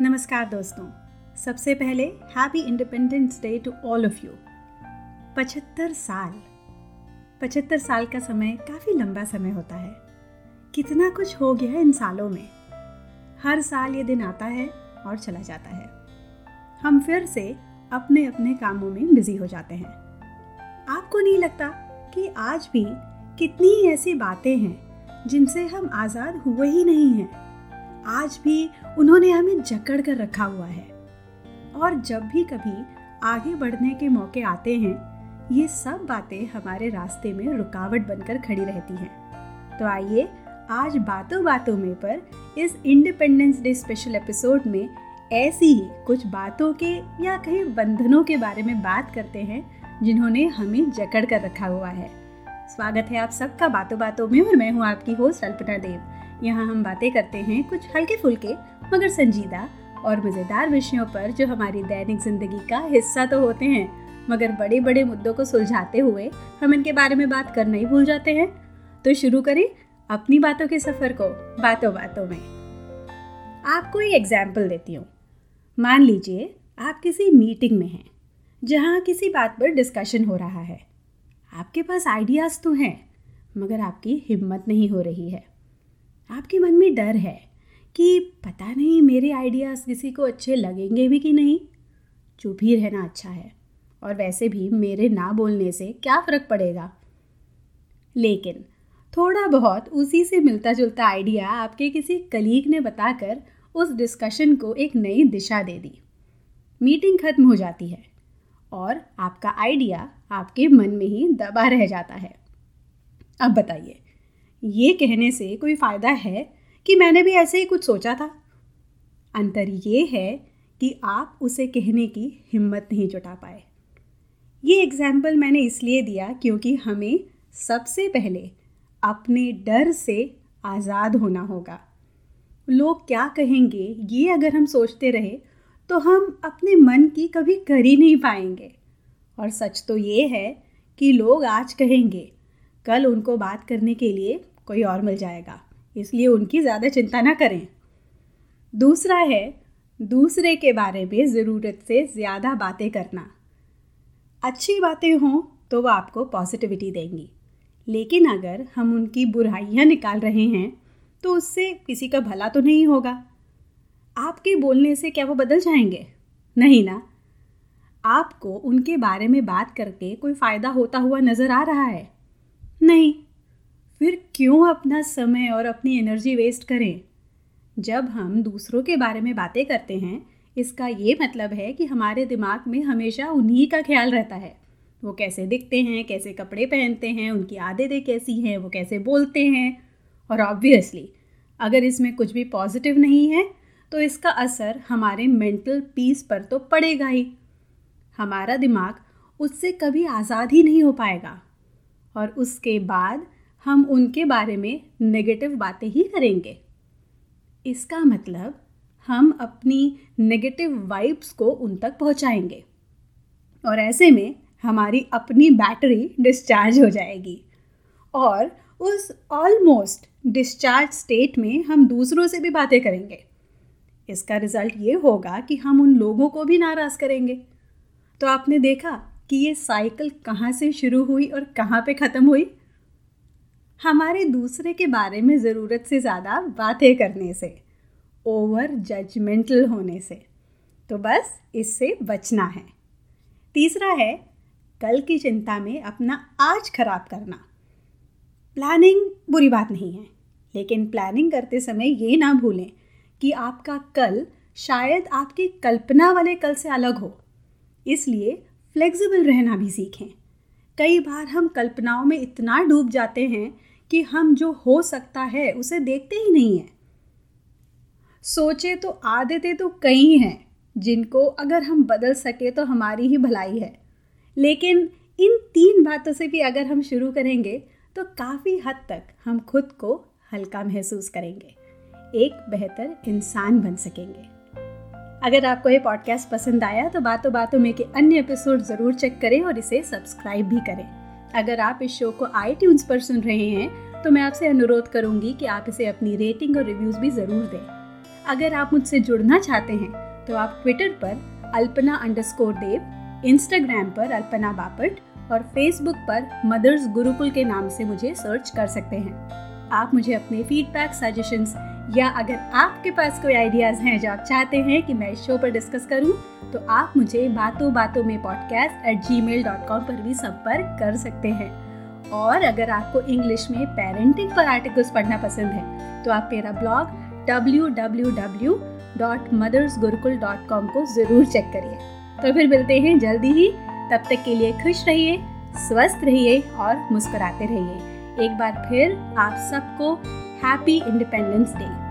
नमस्कार दोस्तों। सबसे पहले happy independence day to all of you पचहत्तर साल। पचहत्तर साल का समय काफ़ी लंबा समय होता है। कितना कुछ हो गया है इन सालों में। हर साल ये दिन आता है और चला जाता है। हम फिर से अपने अपने कामों में बिज़ी हो जाते हैं। आपको नहीं लगता कि आज भी कितनी ऐसी बातें हैं जिनसे हम आज़ाद हुए ही नहीं हैं? आज भी उन्होंने हमें जकड़ कर रखा हुआ है। और जब भी कभी आगे बढ़ने के मौके आते हैं, ये सब बातें हमारे रास्ते में रुकावट बनकर खड़ी रहती हैं। तो आइए आज बातों बातों में पर इस इंडिपेंडेंस डे स्पेशल एपिसोड में ऐसी ही कुछ बातों के या कहीं बंधनों के बारे में बात करते हैं, जिन्होंने हमें जकड़ कर रखा हुआ है। स्वागत है आप सबका बातों बातों में और मैं हूँ आपकी होस्ट अल्पना देव। यहाँ हम बातें करते हैं कुछ हल्के फुल्के मगर संजीदा और मज़ेदार विषयों पर जो हमारी दैनिक ज़िंदगी का हिस्सा तो होते हैं। मगर बड़े बड़े मुद्दों को सुलझाते हुए हम इनके बारे में बात करना ही भूल जाते हैं। तो शुरू करें अपनी बातों के सफ़र को बातों बातों में। आपको एक एग्ज़ाम्पल देती हूँ। मान लीजिए आप किसी मीटिंग में हैं, जहाँ किसी बात पर डिस्कशन हो रहा है। आपके पास आइडियाज़ तो हैं, मगर आपकी हिम्मत नहीं हो रही है। आपके मन में डर है कि पता नहीं मेरे आइडियाज़ किसी को अच्छे लगेंगे भी कि नहीं? चुप ही रहना अच्छा है। और वैसे भी मेरे ना बोलने से क्या फ़र्क पड़ेगा? लेकिन थोड़ा बहुत उसी से मिलता जुलता आइडिया आपके किसी कलीग ने बताकर उस डिस्कशन को एक नई दिशा दे दी। मीटिंग खत्म हो जाती है और आपका आइडिया आपके मन में ही दबा रह जाता है। अब बताइए ये कहने से कोई फ़ायदा है कि मैंने भी ऐसे ही कुछ सोचा था? अंतर ये है कि आप उसे कहने की हिम्मत नहीं जुटा पाए। ये एग्ज़ाम्पल मैंने इसलिए दिया क्योंकि हमें सबसे पहले अपने डर से आज़ाद होना होगा। लोग क्या कहेंगे, ये अगर हम सोचते रहे तो हम अपने मन की कभी कर ही नहीं पाएँगे। और सच तो ये है कि लोग आज कहेंगे कल उनको बात करने के लिए कोई और मिल जाएगा। इसलिए उनकी ज़्यादा चिंता ना करें। दूसरा है, दूसरे के बारे में ज़रूरत से ज़्यादा बातें करना। अच्छी बातें हों तो वह आपको पॉजिटिविटी देंगी। लेकिन अगर हम उनकी बुराइयाँ निकाल रहे हैं तो उससे किसी का भला तो नहीं होगा। आपके बोलने से क्या वो बदल जाएँगे? नहीं ना। आपको उनके बारे में बात करके कोई फ़ायदा होता हुआ नज़र आ रहा है। नहीं। फिर क्यों अपना समय और अपनी एनर्जी वेस्ट करें? जब हम दूसरों के बारे में बातें करते हैं, इसका ये मतलब है कि हमारे दिमाग में हमेशा उन्हीं का ख्याल रहता है। वो कैसे दिखते हैं, कैसे कपड़े पहनते हैं, उनकी आदतें कैसी हैं, वो कैसे बोलते हैं। और ऑब्वियसली अगर इसमें कुछ भी पॉजिटिव नहीं है तो इसका असर हमारे मेंटल पीस पर तो पड़ेगा ही। हमारा दिमाग उससे कभी आज़ाद ही नहीं हो पाएगा। और उसके बाद हम उनके बारे में नेगेटिव बातें ही करेंगे। इसका मतलब हम अपनी नेगेटिव वाइब्स को उन तक पहुंचाएँगे और ऐसे में हमारी अपनी बैटरी डिस्चार्ज हो जाएगी और उस ऑलमोस्ट डिस्चार्ज स्टेट में हम दूसरों से भी बातें करेंगे। इसका रिज़ल्ट ये होगा कि हम उन लोगों को भी नाराज़ करेंगे। तो आपने देखा कि ये साइकिल कहाँ से शुरू हुई और कहाँ पे ख़त्म हुई? हमारे दूसरे के बारे में ज़रूरत से ज़्यादा बातें करने से ओवर जजमेंटल होने से। तो बस इससे बचना है। तीसरा है, कल की चिंता में अपना आज खराब करना। प्लानिंग बुरी बात नहीं है, लेकिन प्लानिंग करते समय ये ना भूलें कि आपका कल शायद आपकी कल्पना वाले कल से अलग हो। इसलिए फ्लेक्सिबल रहना भी सीखें। कई बार हम कल्पनाओं में इतना डूब जाते हैं कि हम जो हो सकता है, उसे देखते ही नहीं हैं। सोचे तो आदतें तो कई हैं, जिनको अगर हम बदल सके तो हमारी ही भलाई है। लेकिन इन तीन बातों से भी अगर हम शुरू करेंगे तो काफ़ी हद तक हम खुद को हल्का महसूस करेंगे। एक बेहतर इंसान बन सकेंगे। अगर आपको ये पॉडकास्ट पसंद आया तो बातों बातों में के अन्य एपिसोड ज़रूर चेक करें और इसे सब्सक्राइब भी करें। अगर आप इस शो को आई पर सुन रहे हैं तो मैं आपसे अनुरोध करूँगी कि आप इसे अपनी रेटिंग और रिव्यूज़ भी ज़रूर दें। अगर आप मुझसे जुड़ना चाहते हैं तो आप ट्विटर पर अल्पना अंडरस्कोर देव इंस्टाग्राम पर अल्पना बापट और फेसबुक पर मदर्स गुरुकुल के नाम से मुझे सर्च कर सकते हैं। आप मुझे अपने फीडबैक सजेशंस या अगर आपके पास कोई आइडियाज़ हैं जो आप चाहते हैं कि मैं इस शो पर डिस्कस करूँ, तो आप मुझे बातों बातों में podcast at gmail dot com पर भी संपर्क कर सकते हैं। और अगर आपको इंग्लिश में पेरेंटिंग पर आर्टिकल्स पढ़ना पसंद है तो आप मेरा blog W W W dot mothers Gurukul dot com को ज़रूर चेक करिए। तो फिर मिलते हैं जल्दी ही। तब तक के लिए खुश रहिए स्वस्थ रहिए और मुस्कुराते रहिए। एक बार फिर आप सबको हैप्पी इंडिपेंडेंस डे